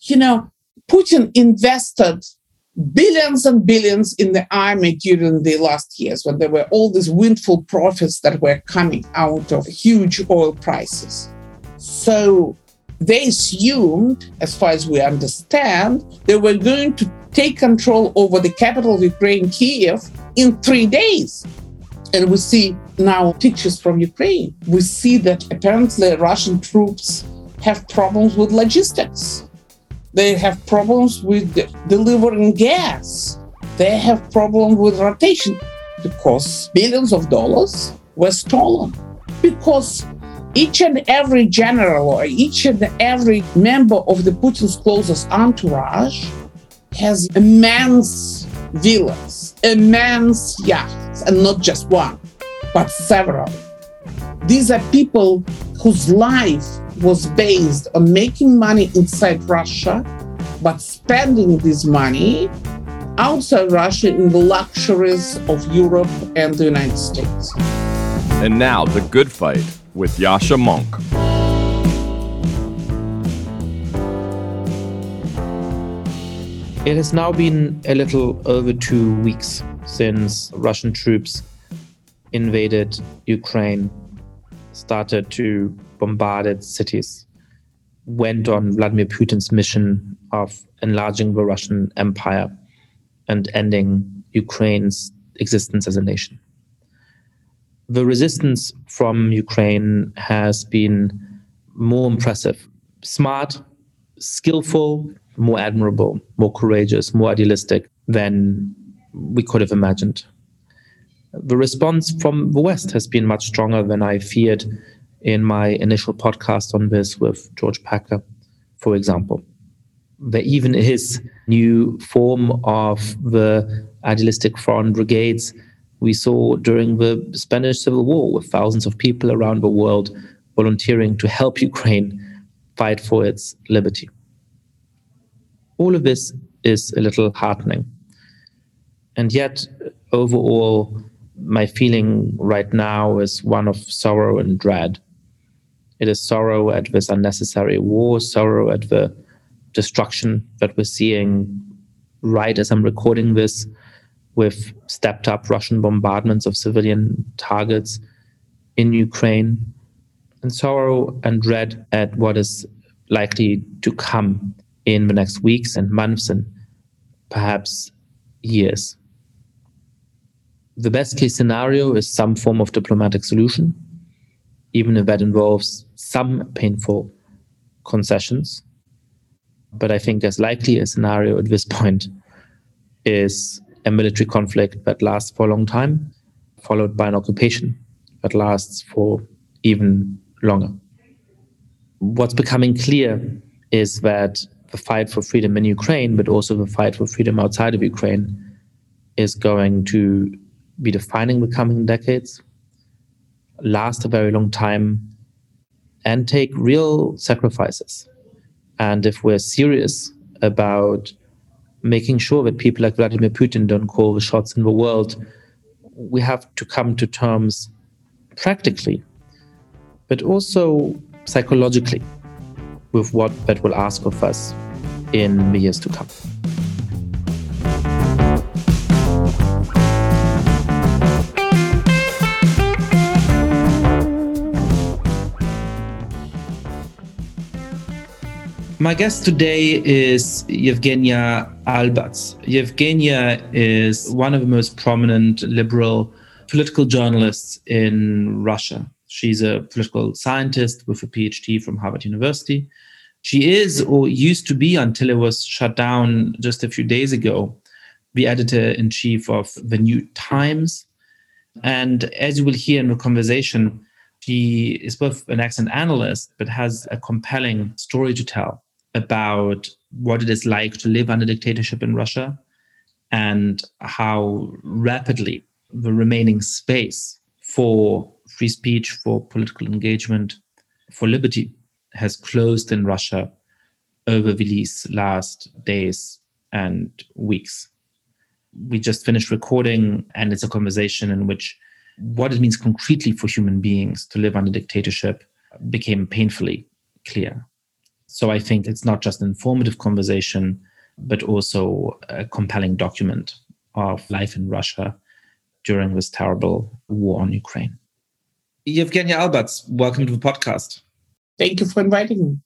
You know, Putin invested billions and billions in the army during the last years when there were all these windfall profits that were coming out of huge oil prices. So they assumed, as far as we understand, they were going to take control over the capital of Ukraine, Kiev, in three days. And we see now pictures from Ukraine. We see that apparently Russian troops have problems with logistics they have problems with delivering gas. They have problems with rotation because billions of dollars were stolen. Because each and every general or each and every member of the Putin's closest entourage has immense villas, immense yachts, and not just one, but several. These are people whose life was based on making money inside Russia, but spending this money outside Russia in the luxuries of Europe and the United States. And now, The Good Fight with Yascha Mounk. It has now been a little over two weeks since Russian troops invaded Ukraine, started to bombarded cities, went on Vladimir Putin's mission of enlarging the Russian Empire and ending Ukraine's existence as a nation. The resistance from Ukraine has been more impressive, smart, skillful, more admirable, more courageous, more idealistic than we could have imagined. The response from the West has been much stronger than I feared in my initial podcast on this with George Packer, for example. There even is new form of the idealistic foreign brigades we saw during the Spanish Civil War, with thousands of people around the world volunteering to help Ukraine fight for its liberty. All of this is a little heartening. And yet, overall, my feeling right now is one of sorrow and dread. It is sorrow at this unnecessary war, sorrow at the destruction that we're seeing right as I'm recording this with stepped up Russian bombardments of civilian targets in Ukraine, and sorrow and dread at what is likely to come in the next weeks and months and perhaps years. The best case scenario is some form of diplomatic solution even if that involves some painful concessions. But I think as likely a scenario at this point is a military conflict that lasts for a long time, followed by an occupation that lasts for even longer. What's becoming clear is that the fight for freedom in Ukraine, but also the fight for freedom outside of Ukraine, is going to be defining the coming decades last a very long time and take real sacrifices. And if we're serious about making sure that people like Vladimir Putin don't call the shots in the world, we have to come to terms practically, but also psychologically with what that will ask of us in the years to come. My guest today is Yevgenia Albats. Yevgenia is one of the most prominent liberal political journalists in Russia. She's a political scientist with a PhD from Harvard University. She is, or used to be until it was shut down just a few days ago, the editor in chief of The New Times. And as you will hear in the conversation, she is both an excellent analyst, but has a compelling story to tell about what it is like to live under dictatorship in Russia and how rapidly the remaining space for free speech, for political engagement, for liberty has closed in Russia over these last days and weeks. We just finished recording, and it's a conversation in which what it means concretely for human beings to live under dictatorship became painfully clear. So I think it's not just an informative conversation, but also a compelling document of life in Russia during this terrible war on Ukraine. Yevgenia Albats, welcome to the podcast. Thank you for inviting me.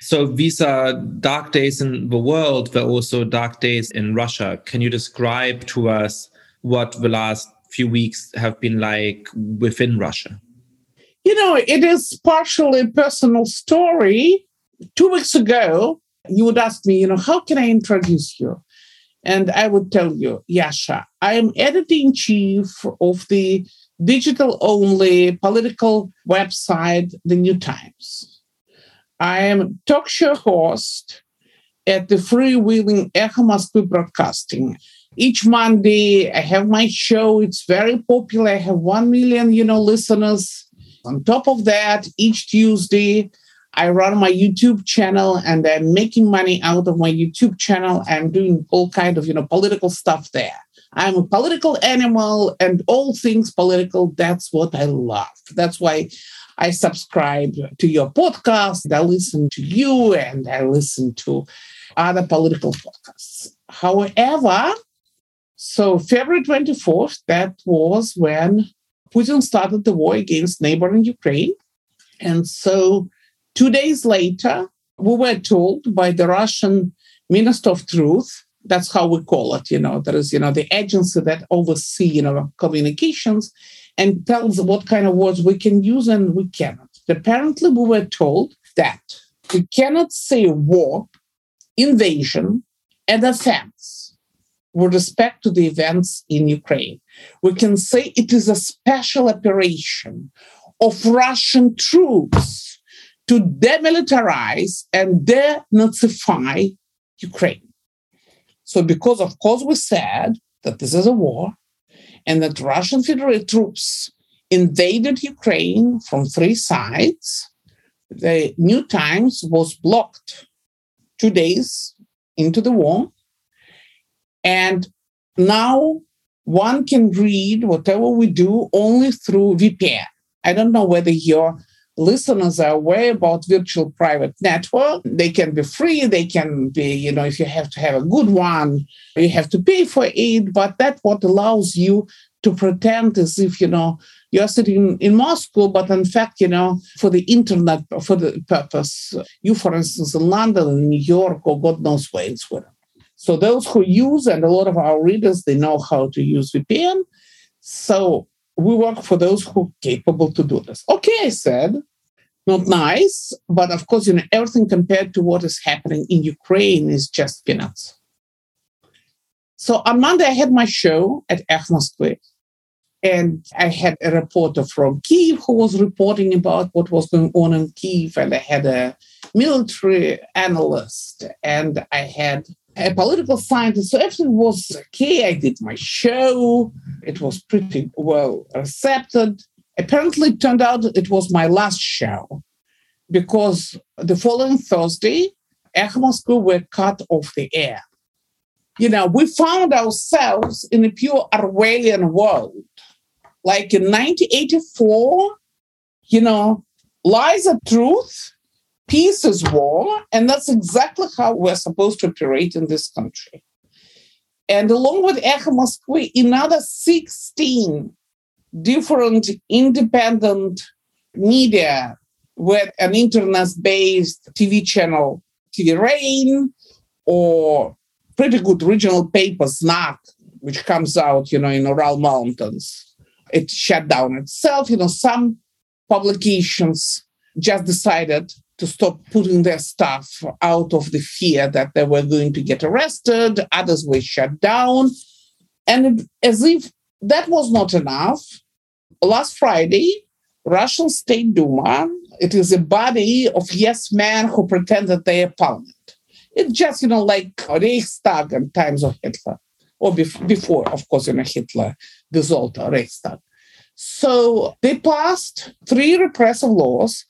So these are dark days in the world, but also dark days in Russia. Can you describe to us what the last few weeks have been like within Russia? You know, it is partially a personal story. Two weeks ago, you would ask me, you know, how can I introduce you? And I would tell you, Yasha, I am editor in chief of the digital only political website, The New Times. I am talk show host at the freewheeling Ekho Moskvy Broadcasting. Each Monday, I have my show. It's very popular. I have 1 million, you know, listeners. On top of that, each Tuesday, I run my YouTube channel and I'm making money out of my YouTube channel. I'm doing all kind of, you know, political stuff there. I'm a political animal and all things political. That's what I love. That's why I subscribe to your podcast. I listen to you and I listen to other political podcasts. However, so February 24th, that was when Putin started the war against neighboring Ukraine. And so two days later, we were told by the Russian Minister of Truth that's how we call it. You know, there is, you know, the agency that oversee, you know, communications and tells what kind of words we can use and we cannot. Apparently, we were told that we cannot say war, invasion, and offense with respect to the events in Ukraine. We can say it is a special operation of Russian troops to demilitarize and denazify Ukraine. So, because of course we said that this is a war and that Russian federal troops invaded Ukraine from three sides, the New Times was blocked two days into the war. And now one can read whatever we do only through VPN. I don't know whether your listeners are aware about virtual private network. They can be free. They can be, you know, if you have to have a good one, you have to pay for it. But that what allows you to pretend as if, you know, you're sitting in Moscow, but in fact, you know, for the internet, for the purpose, you, for instance, in London, in New York, or God knows where in Sweden. So those who use, and a lot of our readers, they know how to use VPN. So we work for those who are capable to do this. Okay, I said, not nice, but of course, you know, everything compared to what is happening in Ukraine is just peanuts. So on Monday, I had my show at Moskvy, and I had a reporter from Kiev who was reporting about what was going on in Kiev, and I had a military analyst, and I had a political scientist. So everything was okay. I did my show. It was pretty well accepted. Apparently, it turned out it was my last show because the following Thursday, Ekho Moskvy were cut off the air. You know, we found ourselves in a pure Orwellian world. Like in 1984, you know, lies are truth, peace is war, and that's exactly how we're supposed to operate in this country. And along with Ekho Moskvy, another 16 different independent media with an internet-based TV channel, TV Rain, or pretty good regional paper, Znak, which comes out, you know, in Ural Mountains. It shut down itself. You know, some publications just decided to stop putting their stuff out of the fear that they were going to get arrested. Others were shut down. And as if that was not enough. Last Friday, Russian State Duma, it is a body of yes men who pretend that they are parliament. It's just, you know, like Reichstag in times of Hitler, or bef- before, of course, you know, Hitler dissolved Reichstag. So they passed three repressive laws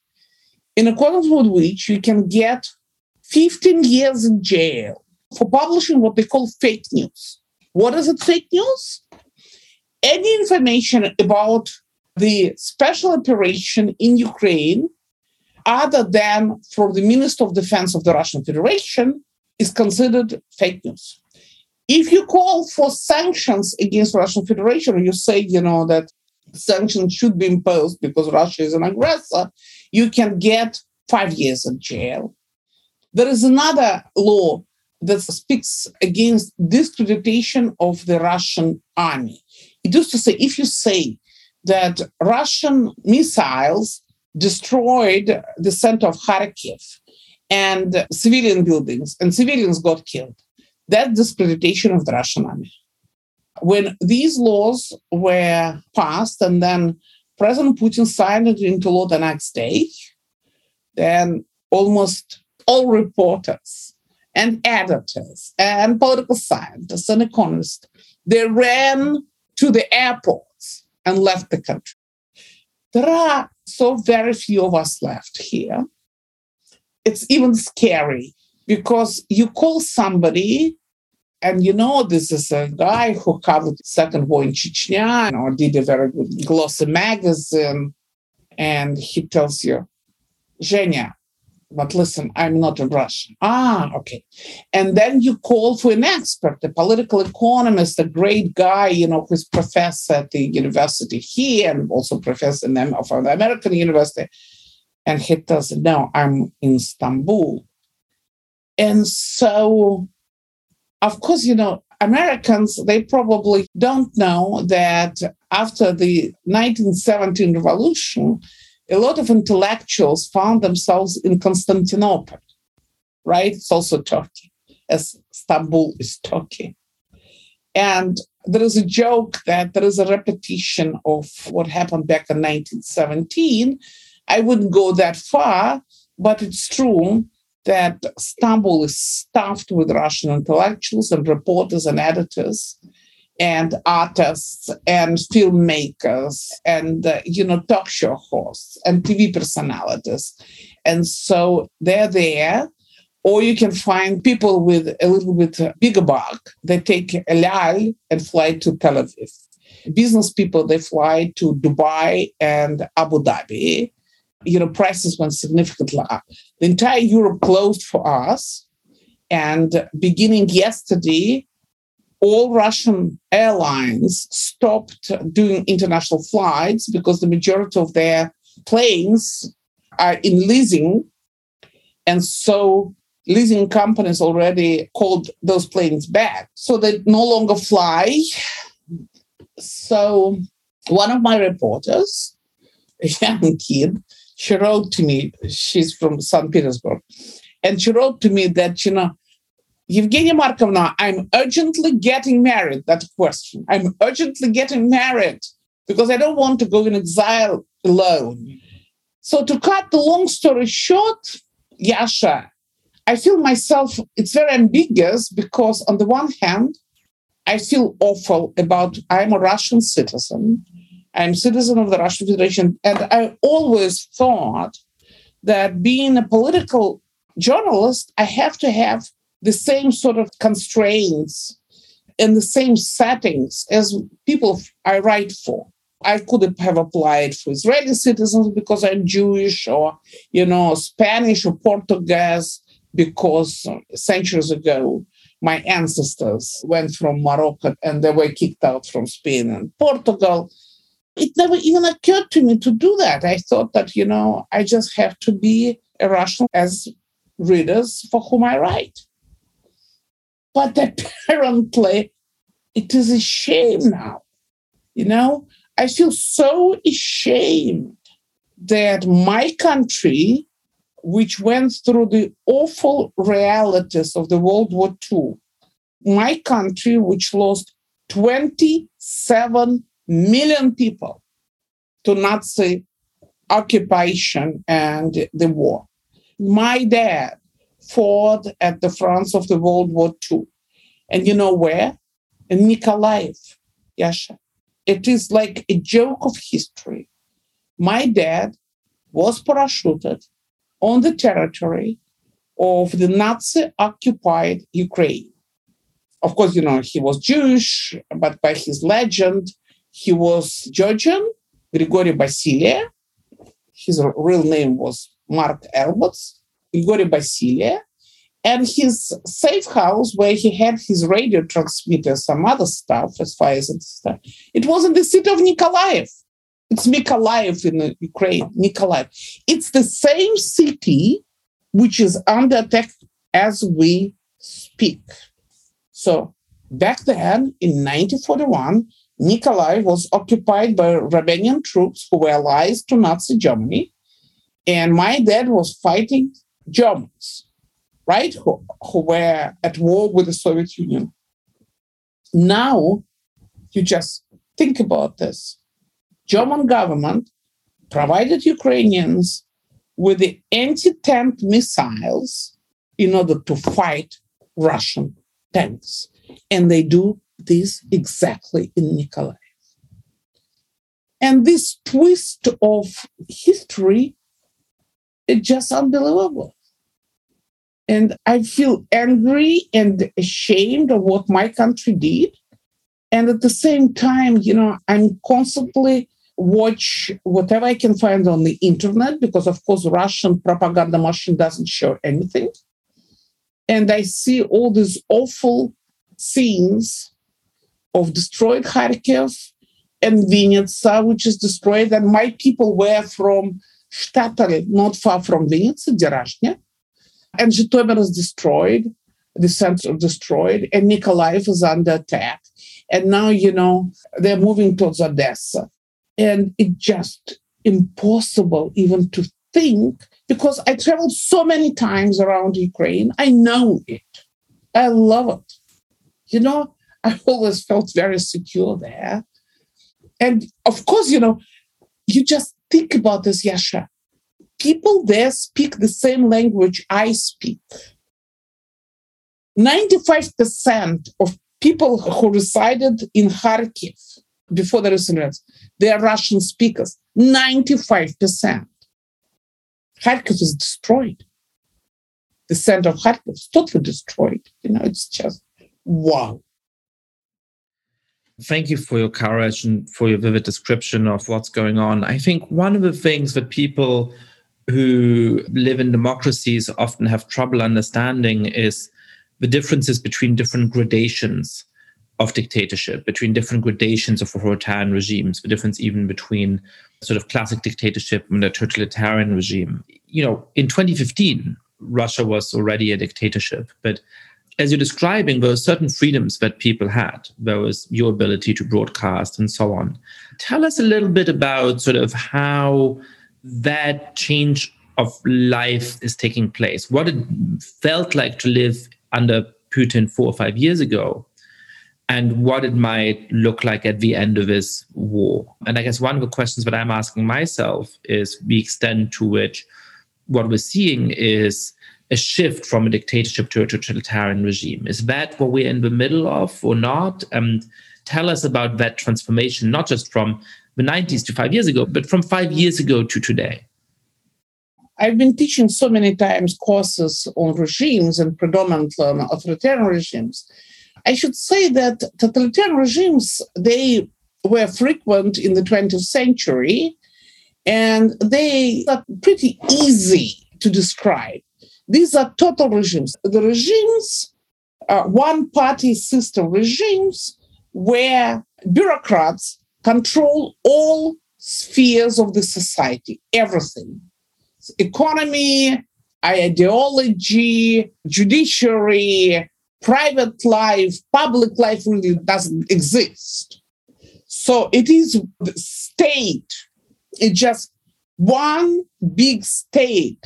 in accordance with which you can get 15 years in jail for publishing what they call fake news. What is it, fake news? any information about the special operation in Ukraine other than for the Minister of Defense of the Russian Federation is considered fake news. If you call for sanctions against Russian Federation, you say, you know, that sanctions should be imposed because Russia is an aggressor, you can get five years in jail. There is another law that speaks against discreditation of the Russian army. It used to say if you say that Russian missiles destroyed the center of Kharkiv and civilian buildings, and civilians got killed, that's discreditation of the Russian army. When these laws were passed and then President Putin signed it into law the next day, then almost all reporters and editors and political scientists and economists, they ran to the airports and left the country. There are so very few of us left here. It's even scary because you call somebody and you know this is a guy who covered second war in Chechnya or did a very good glossy magazine and he tells you, Zhenya, but listen, I'm not a Russian. Ah, okay. And then you call for an expert, a political economist, a great guy, you know, who's professor at the university here and also professor in the, of the American university. And he tells, no, I'm in Istanbul. And so, of course, you know, Americans, they probably don't know that after the 1917 revolution, a lot of intellectuals found themselves in Constantinople, right? It's also Turkey, as Istanbul is Turkey. And there is a joke that there is a repetition of what happened back in 1917. I wouldn't go that far, but it's true that Istanbul is stuffed with Russian intellectuals and reporters and editors and artists and filmmakers and uh, you know talk show hosts and tv personalities. And so they're there or you can find people with a little bit bigger buck they take El Al and fly to tel aviv. Business people they fly to dubai and abu dhabi you know prices went significantly up the entire europe closed for us and beginning yesterday all Russian airlines stopped doing international flights because the majority of their planes are in leasing. And so leasing companies already called those planes back. So they no longer fly. So one of my reporters, a young kid, she wrote to me, she's from St. Petersburg, and she wrote to me that, you know, Evgenia Markovna, I'm urgently getting married. That question. I'm urgently getting married because I don't want to go in exile alone. So, to cut the long story short, Yasha, I feel myself, it's very ambiguous because, on the one hand, I feel awful about I'm a Russian citizen. I'm citizen of the Russian Federation. And I always thought that being a political journalist, I have to have the same sort of constraints and the same settings as people I write for. I could have applied for Israeli citizens because I'm Jewish, or you know, Spanish or Portuguese because centuries ago my ancestors went from Morocco and they were kicked out from Spain and Portugal. It never even occurred to me to do that. I thought that, you know, I just have to be a Russian as readers for whom I write. But apparently, it is a shame now. You know, I feel so ashamed that my country, which went through the awful realities of the World War II, my country, which lost 27 million people to Nazi occupation and the war. My dad fought at the front of the World War II. And you know where? In Nikolaev, Yasha. It is like a joke of history. My dad was parachuted on the territory of the Nazi occupied Ukraine. Of course, you know, he was Jewish, but by his legend, he was Georgian, Grigory Basilia. His real name was Mark Albats, Grigory Basilia, and his safe house where he had his radio transmitter, some other stuff as far as it's it was in the city of Nikolaev. It's Mykolaiv in Ukraine, Nikolaev. It's the same city which is under attack as we speak. So back then in 1941, Nikolaev was occupied by Romanian troops who were allies to Nazi Germany. And my dad was fighting Germans, right, who, who were at war with the Soviet Union. Now, you just think about this. German government provided Ukrainians with the anti-tank missiles in order to fight Russian tanks. And they do this exactly in Nikolaev. And this twist of history is just unbelievable. And I feel angry and ashamed of what my country did. And at the same time, you know, I'm constantly watch whatever I can find on the internet because, of course, Russian propaganda machine doesn't show anything. And I see all these awful scenes of destroyed Kharkiv and Vinnytsia, which is destroyed. And my people were from shtetl, not far from Vinnytsia. And Zhytomyr is destroyed, the center destroyed, and Nikolaev is under attack. And now, you know, they're moving towards Odessa. And it's just impossible even to think because I traveled so many times around Ukraine. I know it. I love it. You know, I always felt very secure there. And of course, you know, you just think about this, Yasha. People there speak the same language I speak. 95% of people who resided in Kharkiv before the events, they are Russian speakers. 95%. Kharkiv is destroyed. The center of Kharkiv is totally destroyed. You know, it's just wow. Thank you for your courage and for your vivid description of what's going on. I think one of the things that people who live in democracies often have trouble understanding is the differences between different gradations of dictatorship, between different gradations of authoritarian regimes, the difference even between sort of classic dictatorship and a totalitarian regime. You know, in 2015, Russia was already a dictatorship, but as you're describing, there were certain freedoms that people had. There was your ability to broadcast and so on. Tell us a little bit about sort of how that change of life is taking place, what it felt like to live under Putin four or five years ago, and what it might look like at the end of this war. And I guess one of the questions that I'm asking myself is the extent to which what we're seeing is a shift from a dictatorship to a totalitarian regime. Is that what we're in the middle of or not? And tell us about that transformation, not just from the 90s to five years ago, but from five years ago to today. I've been teaching so many times courses on regimes and predominantly on um, authoritarian regimes I should say that totalitarian regimes, they were frequent in the 20th century and they are pretty easy to describe. These are total regimes. The regimes are one party system regimes where bureaucrats control all spheres of the society, everything economy, ideology, judiciary, private life, public life really doesn't exist. So it is the state, it's just one big state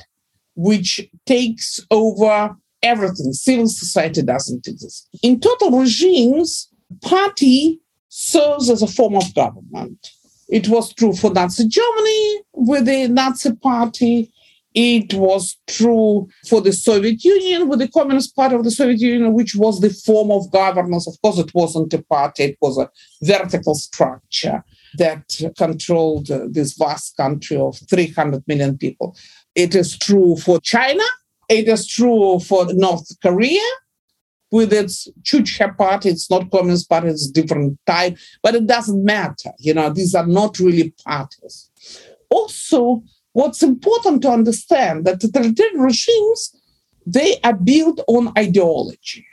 which takes over everything. Civil society doesn't exist. In total regimes, party serves as a form of government. It was true for Nazi Germany with the Nazi Party. It was true for the Soviet Union with the Communist Party of the Soviet Union, which was the form of governance. Of course, it wasn't a party, it was a vertical structure that controlled uh, this vast country of 300 million people. It is true for China, it is true for North Korea. With its Juche party, it's not Communist Party, it's different type, but it doesn't matter. You know, these are not really parties. Also, what's important to understand that totalitarian regimes, they are built on ideology.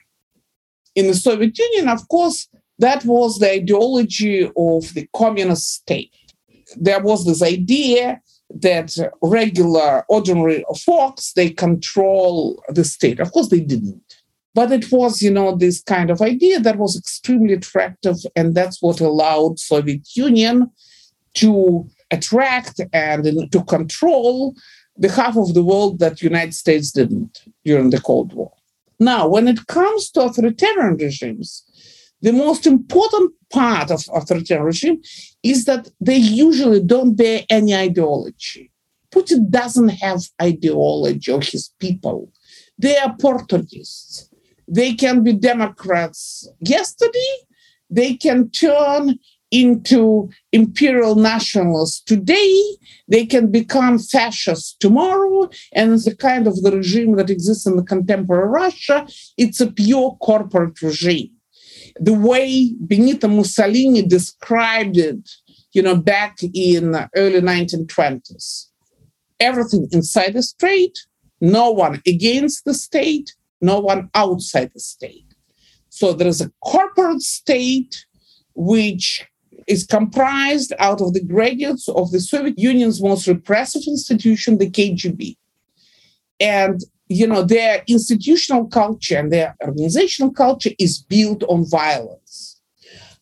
In the Soviet Union, of course, that was the ideology of the communist state. There was this idea that regular, ordinary folks, they control the state. Of course, they didn't. But it was, you know, this kind of idea that was extremely attractive, and that's what allowed Soviet Union to attract and to control the half of the world that United States didn't during the Cold War. Now, when it comes to authoritarian regimes, the most important part of authoritarian regime is that they usually don't bear any ideology. Putin doesn't have ideology or his people. They are Portuguese. They can be Democrats yesterday. They can turn into imperial nationalists today. They can become fascists tomorrow. And the kind of the regime that exists in the contemporary Russia, it's a pure corporate regime. The way Benito Mussolini described it, you know, back in the early 1920s. Everything inside the state, no one against the state, no one outside the state. So there is a corporate state which is comprised out of the graduates of the Soviet Union's most repressive institution, the KGB. And you know, their institutional culture and their organizational culture is built on violence.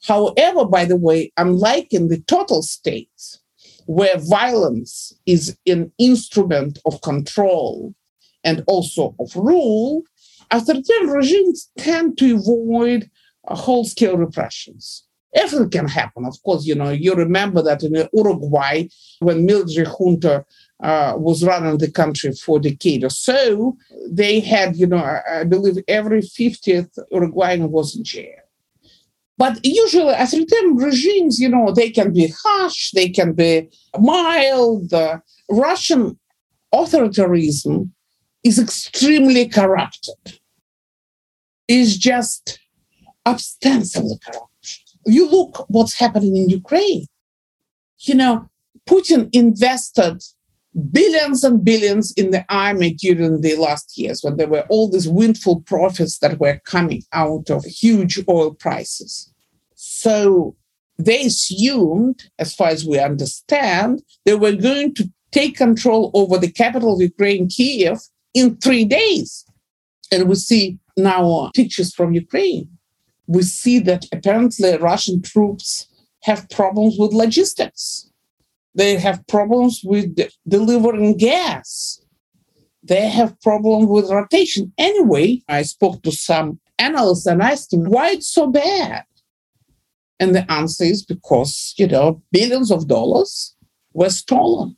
However, by the way, unlike in the total states, where violence is an instrument of control and also of rule, authoritarian regimes tend to avoid whole scale repressions. Everything can happen. Of course, you know, you remember that in Uruguay, when military junta uh, was running the country for a decade or so, they had, you know, I, I believe every 50th Uruguayan was in jail. But usually, authoritarian regimes, you know, they can be harsh, they can be mild. Russian authoritarianism is extremely corrupted. Is just ostensibly corrupt. You look what's happening in Ukraine. You know, Putin invested billions and billions in the army during the last years when there were all these windfall profits that were coming out of huge oil prices. So they assumed, as far as we understand, they were going to take control over the capital of Ukraine, Kiev, in three days. And we see now uh, pictures from Ukraine. We see that apparently Russian troops have problems with logistics they have problems with delivering gas. They have problems with rotation. Anyway, I spoke to some analysts and asked them why it's so bad. And the answer is because, you know, billions of dollars were stolen.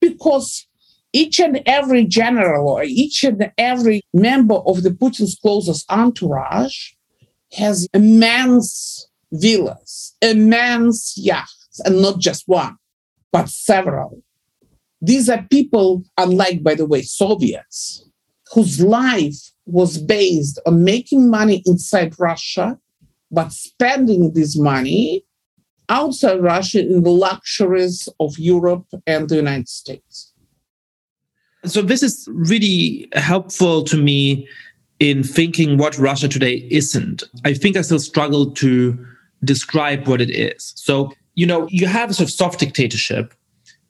Because each and every general or each and every member of the Putin's closest entourage has immense villas, immense yachts, and not just one but several. These are people, unlike, by the way, Soviets, whose life was based on making money inside Russia, but spending this money outside Russia in the luxuries of Europe and the United States. So, this is really helpful to me in thinking what Russia today isn't. I think I still struggle to describe what it is. So, you know, you have a sort of soft dictatorship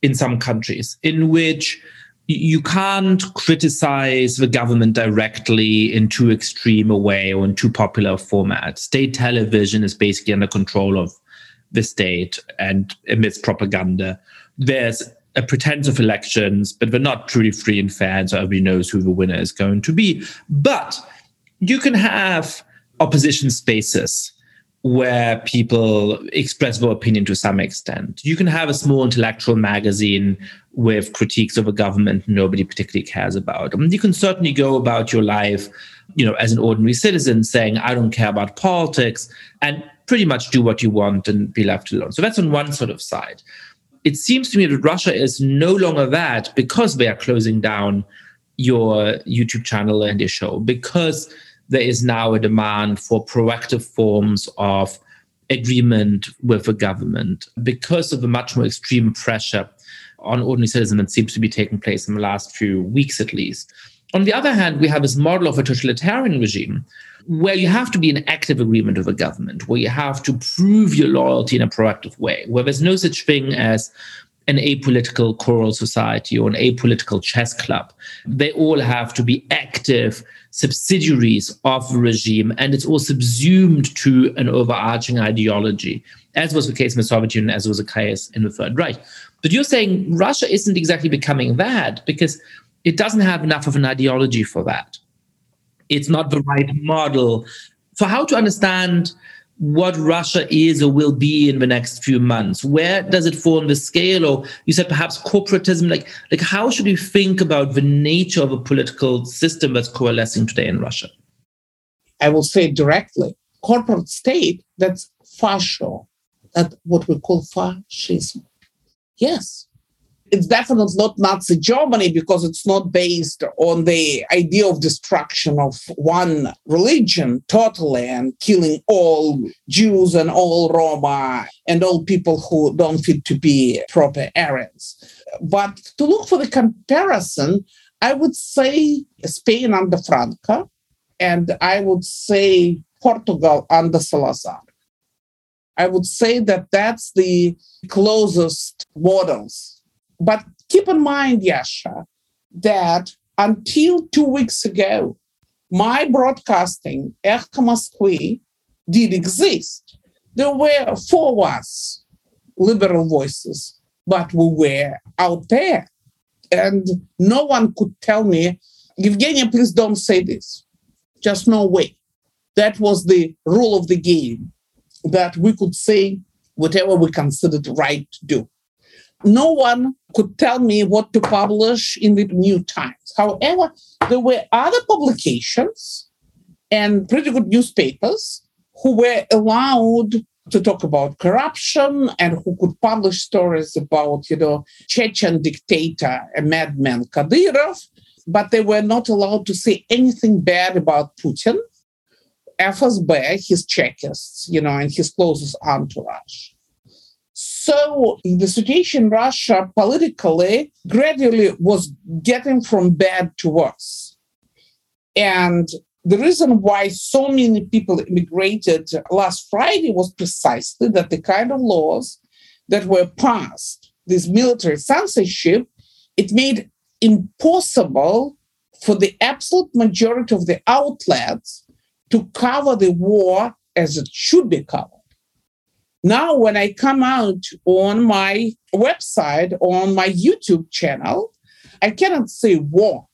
in some countries in which you can't criticize the government directly in too extreme a way or in too popular a format. State television is basically under control of the state and emits propaganda. There's a pretense of elections, but they're not truly free and fair, so everybody knows who the winner is going to be. But you can have opposition spaces where people express their opinion to some extent. You can have a small intellectual magazine with critiques of a government nobody particularly cares about. I mean, you can certainly go about your life, you know, as an ordinary citizen saying, I don't care about politics, and pretty much do what you want and be left alone. So that's on one sort of side. It seems to me that Russia is no longer that because they are closing down your YouTube channel and your show, because there is now a demand for proactive forms of agreement with the government because of the much more extreme pressure on ordinary citizens that seems to be taking place in the last few weeks at least. On the other hand, we have this model of a totalitarian regime where you have to be in active agreement with the government, where you have to prove your loyalty in a proactive way, where there's no such thing as an apolitical choral society or an apolitical chess club. They all have to be active subsidiaries of the regime, and it's all subsumed to an overarching ideology, as was the case in the Soviet Union, as was the case in the Third Reich. But you're saying Russia isn't exactly becoming that because it doesn't have enough of an ideology for that it's not the right model for how to understand what Russia is or will be in the next few months. Where does it fall on the scale? Or you said perhaps corporatism. Like, like how should we think about the nature of a political system that's coalescing today in Russia? I will say directly, corporate state, that's fascio, that what we call fascism. Yes, it's definitely not Nazi Germany because it's not based on the idea of destruction of one religion totally and killing all Jews and all Roma and all people who don't fit to be proper Aryans. But to look for the comparison, I would say Spain under Franco and I would say Portugal under Salazar. I would say that that's the closest models but keep in mind, Yasha, that until two weeks ago, my broadcasting, Moskvy, did exist. There were four of us, liberal voices, but we were out there. And no one could tell me, Evgenia, please don't say this. Just no way. That was the rule of the game, that we could say whatever we considered right to do no one could tell me what to publish in the New Times. However, there were other publications and pretty good newspapers who were allowed to talk about corruption and who could publish stories about, you know, Chechen dictator, a madman Kadyrov, but they were not allowed to say anything bad about Putin, FSB, his Chekists, you know, and his closest entourage. So the situation in Russia politically gradually was getting from bad to worse. And the reason why so many people immigrated last Friday was precisely that the kind of laws that were passed, this military censorship, it made impossible for the absolute majority of the outlets to cover the war as it should be covered. Now, when I come out on my website, on my YouTube channel, I cannot say war.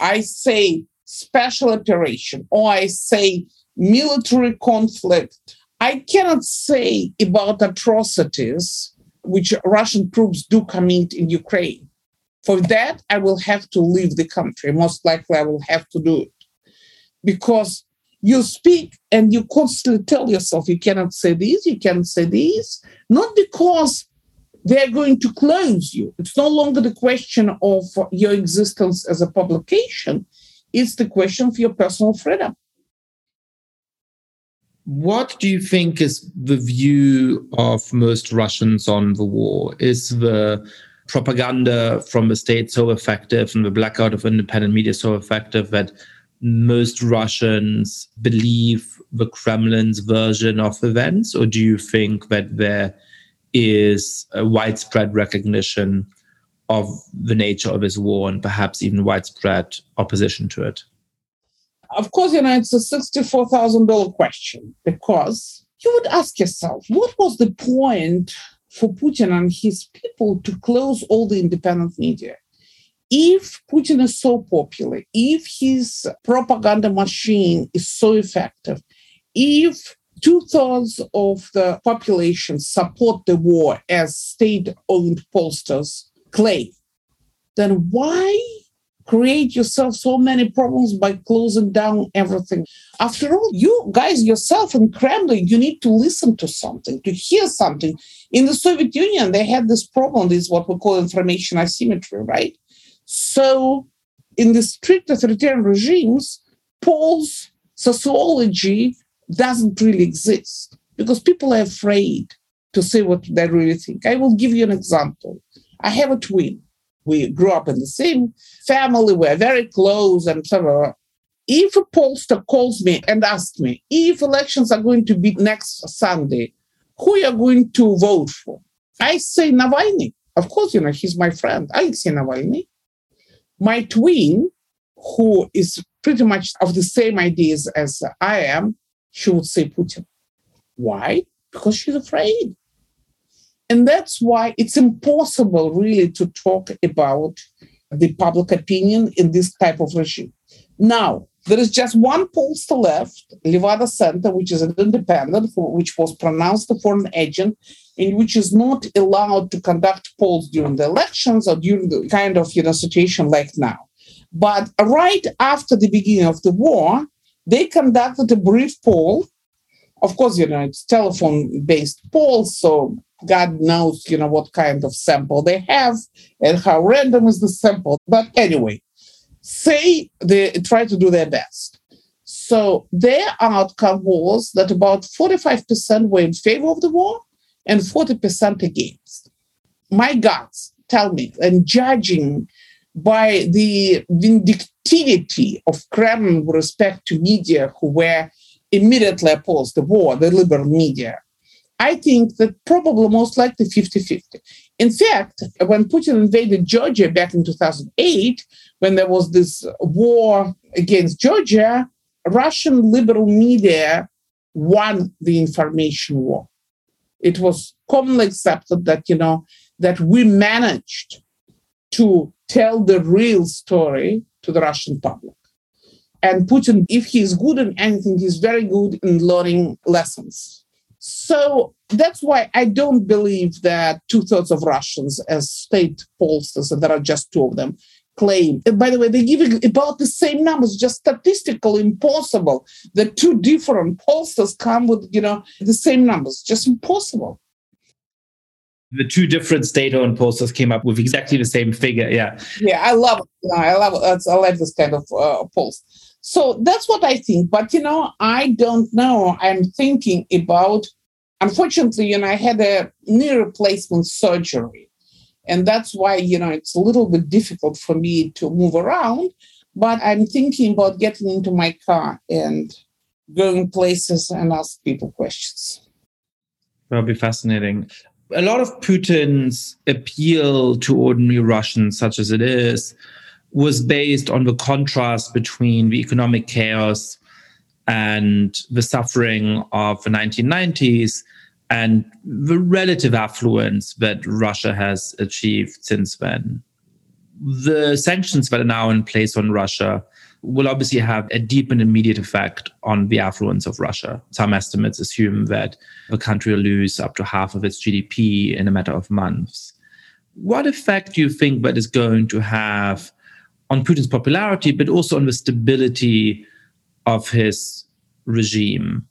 I say special operation or I say military conflict. I cannot say about atrocities which Russian troops do commit in Ukraine. For that, I will have to leave the country. Most likely, I will have to do it because you speak and you constantly tell yourself you cannot say this, you cannot say this, not because they're going to close you. It's no longer the question of your existence as a publication, it's the question of your personal freedom. What do you think is the view of most Russians on the war? Is the propaganda from the state so effective and the blackout of independent media so effective that most Russians believe the Kremlin's version of events, or do you think that there is a widespread recognition of the nature of this war and perhaps even widespread opposition to it? Of course, you know, it's a $64,000 question because you would ask yourself, what was the point for Putin and his people to close all the independent media? If Putin is so popular, if his propaganda machine is so effective, if two thirds of the population support the war as state owned pollsters claim, then why create yourself so many problems by closing down everything? After all, you guys yourself in Kremlin, you need to listen to something, to hear something. In the Soviet Union, they had this problem, this is what we call information asymmetry, right? So, in the strict authoritarian regimes, polls, sociology doesn't really exist because people are afraid to say what they really think. I will give you an example. I have a twin. We grew up in the same family. We're very close and so. If a pollster calls me and asks me if elections are going to be next Sunday, who are you going to vote for? I say Navalny. Of course, you know, he's my friend, Alexei Navalny. My twin, who is pretty much of the same ideas as I am, she would say Putin. Why? Because she's afraid. And that's why it's impossible really to talk about the public opinion in this type of regime. Now, there is just one pollster left, Levada Center, which is an independent, which was pronounced a foreign agent, and which is not allowed to conduct polls during the elections or during the kind of you know situation like now. But right after the beginning of the war, they conducted a brief poll. Of course, you know, it's telephone-based polls, so God knows, you know, what kind of sample they have and how random is the sample. But anyway, say they try to do their best. So their outcome was that about 45% were in favor of the war and 40% against. My guts tell me, and judging by the vindictivity of Kremlin with respect to media who were immediately opposed the war, the liberal media, I think that probably most likely 50 50. In fact, when Putin invaded Georgia back in 2008, when there was this war against Georgia, Russian liberal media won the information war. It was commonly accepted that, you know, that we managed to tell the real story to the Russian public. And Putin, if he's good in anything, he's very good in learning lessons so that's why I don't believe that two thirds of Russians, as state pollsters, and there are just two of them, claim. And by the way, they give about the same numbers, just statistically impossible The two different pollsters come with, you know, the same numbers. Just impossible. The two different state-owned pollsters came up with exactly the same figure. Yeah. Yeah, I love it. I love it. I like this kind of uh, polls. So that's what I think. But, you know, I don't know. I'm thinking about, unfortunately, you know, I had a knee replacement surgery. And that's why, you know, it's a little bit difficult for me to move around. But I'm thinking about getting into my car and going places and ask people questions. That'll be fascinating. A lot of Putin's appeal to ordinary Russians, such as it is, was based on the contrast between the economic chaos and the suffering of the 1990s and the relative affluence that Russia has achieved since then. The sanctions that are now in place on Russia will obviously have a deep and immediate effect on the affluence of Russia. Some estimates assume that the country will lose up to half of its GDP in a matter of months. What effect do you think that is going to have on Putin's popularity, but also on the stability of his regime.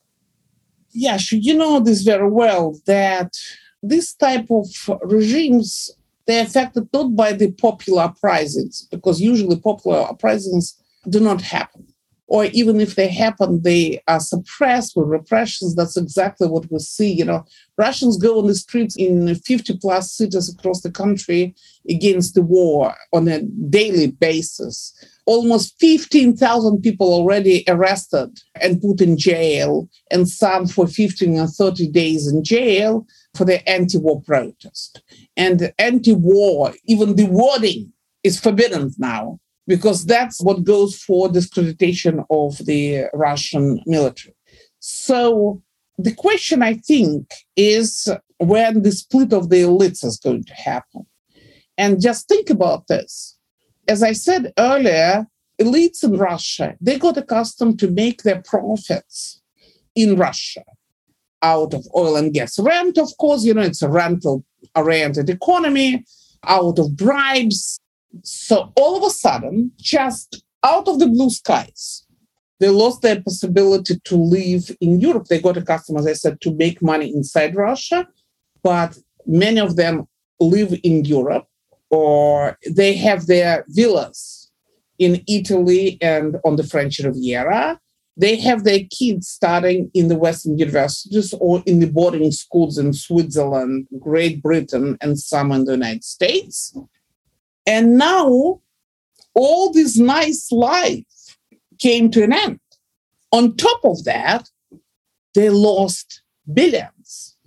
Yes, you know this very well that this type of regimes they're affected not by the popular uprisings because usually popular uprisings do not happen or even if they happen, they are suppressed with repressions. That's exactly what we see. You know, Russians go on the streets in 50 plus cities across the country against the war on a daily basis. Almost 15,000 people already arrested and put in jail, and some for 15 or 30 days in jail for the anti war protest. And anti war, even the wording is forbidden now because that's what goes for discreditation of the Russian military. So the question, I think, is when the split of the elites is going to happen. And just think about this. As I said earlier, elites in Russia, they got accustomed to make their profits in Russia out of oil and gas. Rent, of course, you know, it's a rental oriented economy, out of bribes, so all of a sudden, just out of the blue skies, they lost their possibility to live in Europe. They got accustomed, as I said, to make money inside Russia, but many of them live in Europe or they have their villas in Italy and on the French Riviera. they have their kids studying in the Western universities or in the boarding schools in Switzerland, Great Britain, and some in the United States. And now all this nice life came to an end. On top of that, they lost billions.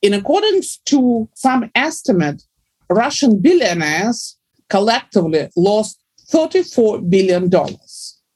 In accordance to some estimate, Russian billionaires collectively lost $34 billion.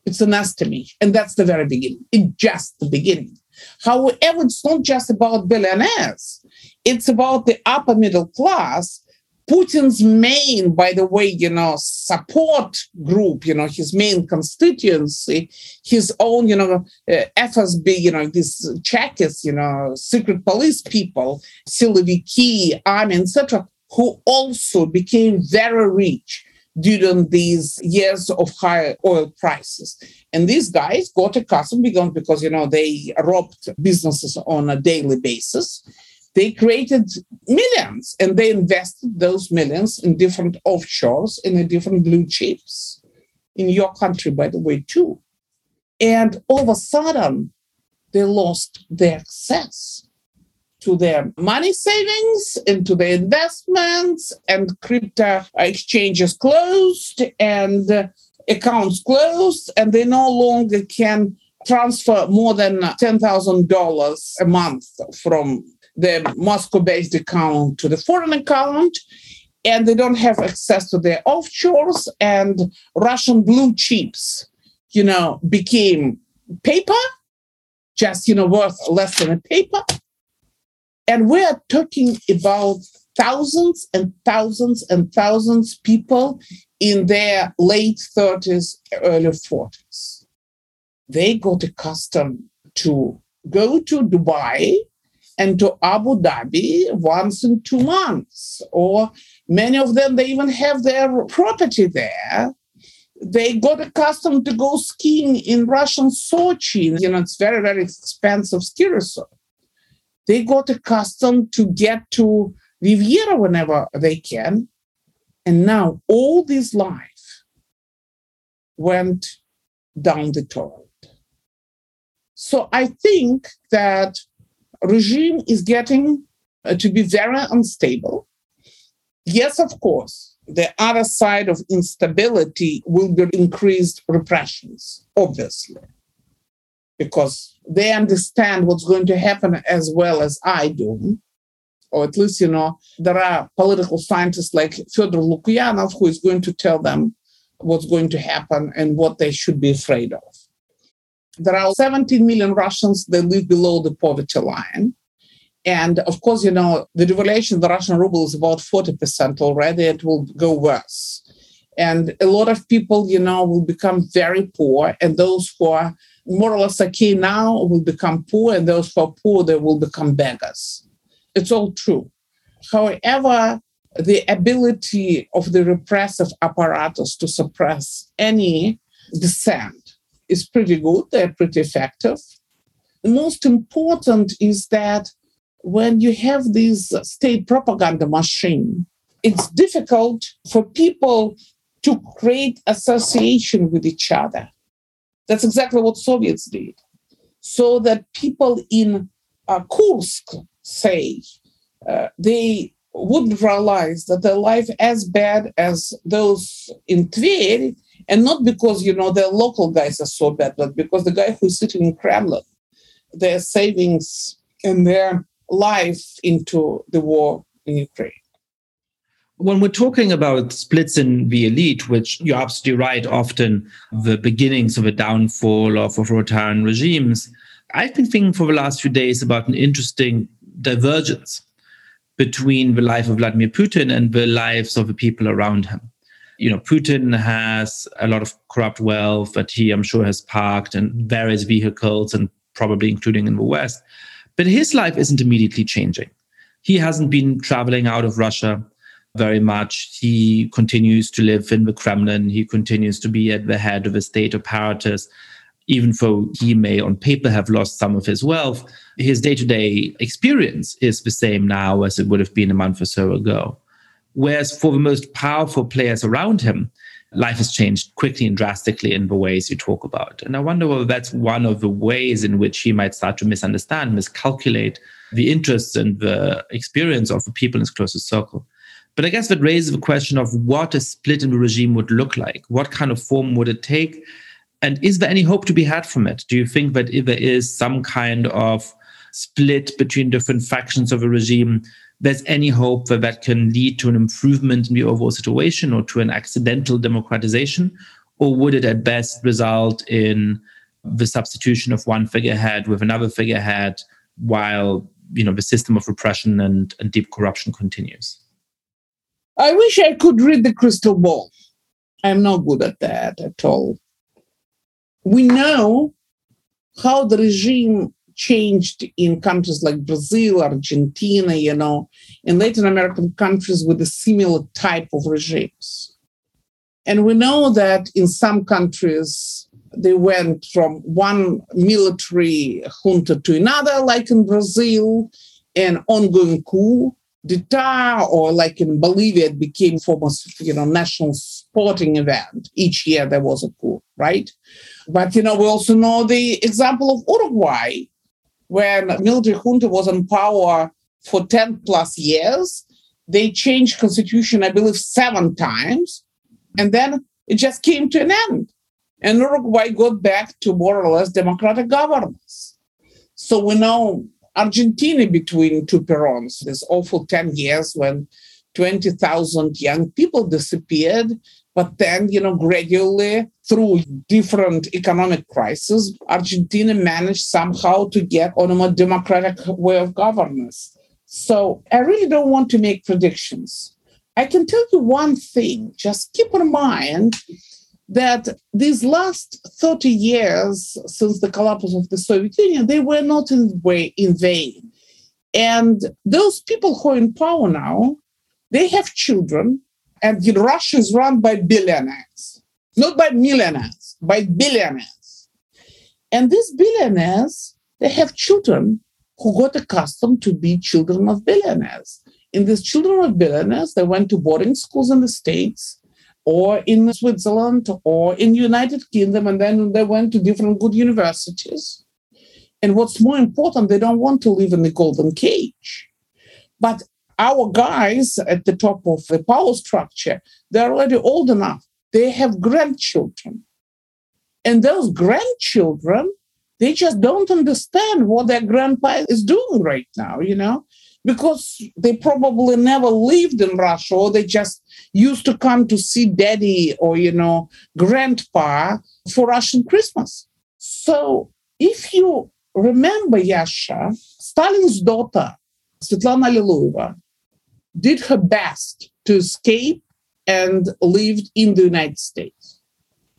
It's an estimate, and that's the very beginning. It's just the beginning. However, it's not just about billionaires, it's about the upper middle class. Putin's main, by the way, you know, support group, you know, his main constituency, his own, you know, uh, FSB, you know, these Chekists, you know, secret police people, Siloviki, army, etc., who also became very rich during these years of high oil prices. And these guys got accustomed because, because you know they robbed businesses on a daily basis. They created millions and they invested those millions in different offshores in the different blue chips in your country, by the way, too. And all of a sudden, they lost their access to their money savings, into their investments, and crypto exchanges closed and uh, accounts closed, and they no longer can transfer more than $10,000 a month from the Moscow based account to the foreign account. And they don't have access to their offshores, and Russian blue chips, you know, became paper, just, you know, worth less than a paper and we are talking about thousands and thousands and thousands of people in their late 30s, early 40s. They got accustomed to go to Dubai and to Abu Dhabi once in two months, or many of them, they even have their property there. They got accustomed to go skiing in Russian Sochi. You know, it's very, very expensive ski resort they got accustomed to get to Riviera whenever they can. And now all this life went down the toilet. So I think that regime is getting uh, to be very unstable. Yes, of course, the other side of instability will be increased repressions, obviously because they understand what's going to happen as well as I do. Or at least, you know, there are political scientists like Fyodor Lukyanov who is going to tell them what's going to happen and what they should be afraid of. There are 17 million Russians that live below the poverty line. And of course, you know, the devaluation of the Russian ruble is about 40% already. It will go worse. And a lot of people, you know, will become very poor. And those who are more or less okay now will become poor, and those who are poor, they will become beggars. It's all true. However, the ability of the repressive apparatus to suppress any dissent is pretty good, they're pretty effective. The most important is that when you have this state propaganda machine, it's difficult for people to create association with each other. That's exactly what Soviets did. So that people in uh, Kursk say uh, they wouldn't realize that their life as bad as those in Tver, and not because you know their local guys are so bad, but because the guy who's sitting in Kremlin, their savings and their life into the war in Ukraine. When we're talking about splits in the elite, which you're absolutely right, often the beginnings of a downfall of authoritarian regimes, I've been thinking for the last few days about an interesting divergence between the life of Vladimir Putin and the lives of the people around him. You know, Putin has a lot of corrupt wealth that he, I'm sure, has parked in various vehicles and probably including in the West. But his life isn't immediately changing. He hasn't been traveling out of Russia very much. He continues to live in the Kremlin. He continues to be at the head of a state apparatus. Even though he may on paper have lost some of his wealth, his day to day experience is the same now as it would have been a month or so ago. Whereas for the most powerful players around him, life has changed quickly and drastically in the ways you talk about. And I wonder whether that's one of the ways in which he might start to misunderstand, miscalculate the interests and the experience of the people in his closest circle. But I guess that raises the question of what a split in the regime would look like. What kind of form would it take? And is there any hope to be had from it? Do you think that if there is some kind of split between different factions of a regime, there's any hope that that can lead to an improvement in the overall situation or to an accidental democratization? Or would it at best result in the substitution of one figurehead with another figurehead while you know the system of repression and, and deep corruption continues? I wish I could read the crystal ball. I'm not good at that at all. We know how the regime changed in countries like Brazil, Argentina, you know, in Latin American countries with a similar type of regimes. And we know that in some countries, they went from one military junta to another, like in Brazil, an ongoing coup d'etat, or like in Bolivia, it became almost, you know, national sporting event. Each year there was a coup, right? But, you know, we also know the example of Uruguay, when military junta was in power for 10 plus years. They changed constitution, I believe, seven times. And then it just came to an end. And Uruguay got back to more or less democratic governance. So we know Argentina between two Perons, this awful 10 years when 20,000 young people disappeared. But then, you know, gradually through different economic crises, Argentina managed somehow to get on a more democratic way of governance. So I really don't want to make predictions. I can tell you one thing just keep in mind that these last 30 years since the collapse of the Soviet Union, they were not in, way, in vain. And those people who are in power now, they have children, and Russia is run by billionaires, not by millionaires, by billionaires. And these billionaires, they have children who got accustomed to be children of billionaires. In these children of billionaires, they went to boarding schools in the States or in Switzerland or in United Kingdom, and then they went to different good universities. And what's more important, they don't want to live in the golden cage. But our guys at the top of the power structure, they're already old enough. They have grandchildren. And those grandchildren, they just don't understand what their grandpa is doing right now, you know, because they probably never lived in Russia or they just used to come to see daddy or, you know, grandpa for Russian Christmas. So if you remember Yascha, Stalin's daughter, Svetlana Alliluyeva, did her best to escape and lived in the United States.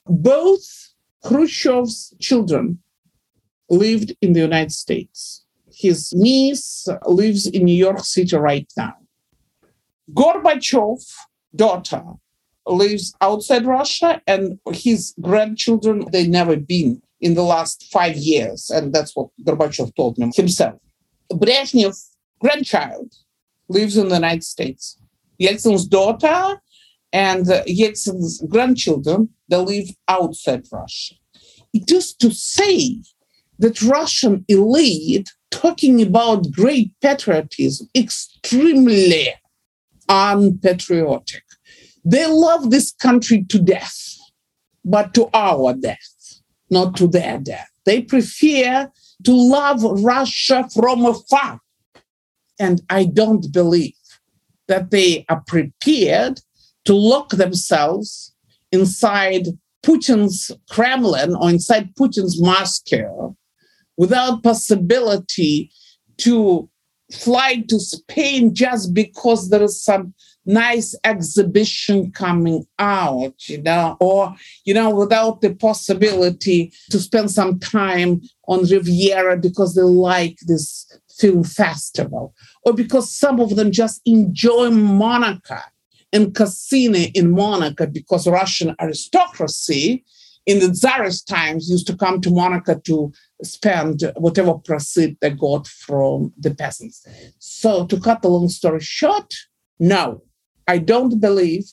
Both Khrushchev's children lived in the United States. His niece lives in New York City right now. Gorbachev daughter lives outside Russia, and his grandchildren, they never been in the last five years. And that's what Gorbachev told me himself. Brezhnev's grandchild lives in the United States. Yeltsin's daughter and Yeltsin's grandchildren, they live outside Russia. It is to say that Russian elite talking about great patriotism, extremely unpatriotic. They love this country to death, but to our death, not to their death. They prefer to love Russia from afar. And I don't believe that they are prepared to lock themselves inside Putin's Kremlin or inside Putin's Moscow without possibility to fly to Spain just because there is some nice exhibition coming out, you know, or, you know, without the possibility to spend some time on Riviera because they like this film festival, or because some of them just enjoy Monaco and casino in Monaco because Russian aristocracy in the Tsarist times used to come to Monaco to spend whatever proceed they got from the peasants. So to cut the long story short, no, I don't believe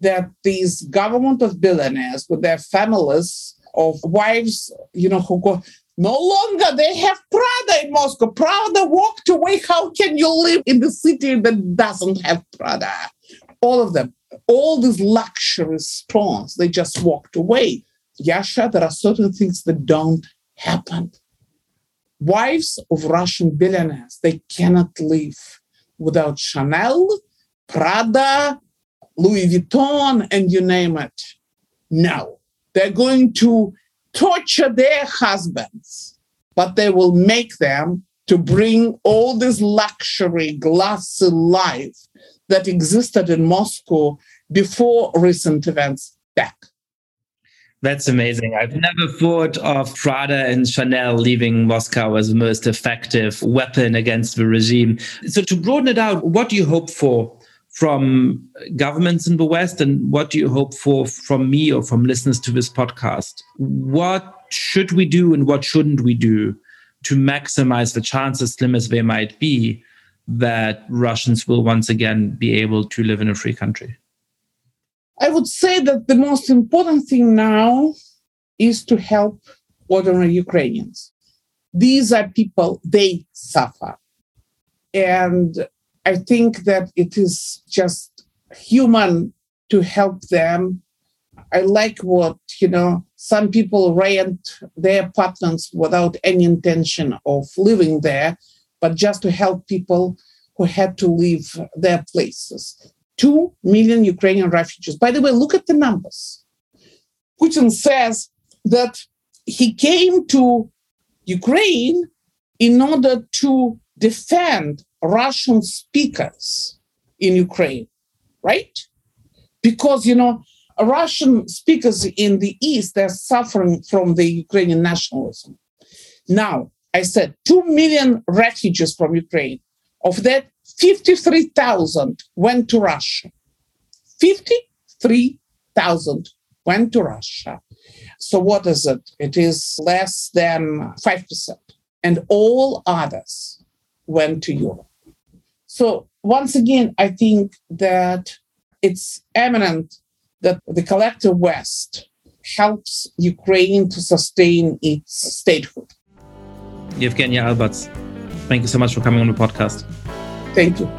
that these government of billionaires with their families of wives, you know, who go, no longer they have Prada in Moscow. Prada walked away. How can you live in the city that doesn't have Prada? All of them, all these luxury stores, they just walked away. Yascha, there are certain things that don't happen. Wives of Russian billionaires, they cannot live without Chanel, Prada, Louis Vuitton, and you name it. No, they're going to torture their husbands, but they will make them to bring all this luxury, glassy life that existed in Moscow before recent events back. That's amazing. I've never thought of Prada and Chanel leaving Moscow as the most effective weapon against the regime. So, to broaden it out, what do you hope for from governments in the West, and what do you hope for from me or from listeners to this podcast? What should we do and what shouldn't we do to maximize the chances, slim as they might be, that Russians will once again be able to live in a free country? I would say that the most important thing now is to help ordinary Ukrainians. These are people, they suffer. And I think that it is just human to help them. I like what, you know, some people rent their apartments without any intention of living there, but just to help people who had to leave their places. 2 million Ukrainian refugees. By the way, look at the numbers. Putin says that he came to Ukraine in order to defend Russian speakers in Ukraine, right? Because, you know, Russian speakers in the East, they're suffering from the Ukrainian nationalism. Now, I said 2 million refugees from Ukraine. Of that, 53,000 went to Russia. 53,000 went to Russia. So what is it? It is less than 5%. And all others went to Europe. So once again, I think that it's eminent that the collective West helps Ukraine to sustain its statehood. Yevgenia Albats, thank you so much for coming on the podcast. Thank you.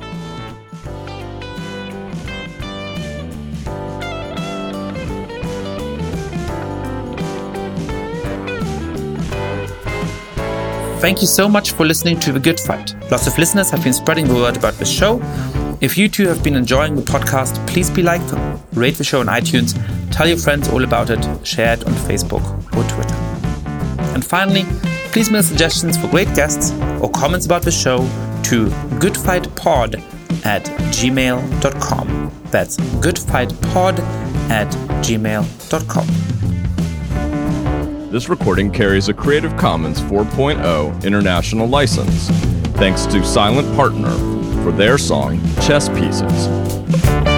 So much for listening to The Good Fight. Lots of listeners have been spreading the word about the show. If you too have been enjoying the podcast, please be like, rate the show on iTunes, tell your friends all about it, share it on Facebook or Twitter. And finally, please mail suggestions for great guests or comments about the show to goodfightpod at gmail.com. That's goodfightpod at gmail.com. This recording carries a Creative Commons 4.0 international license. Thanks to Silent Partner for their song Chess Pieces.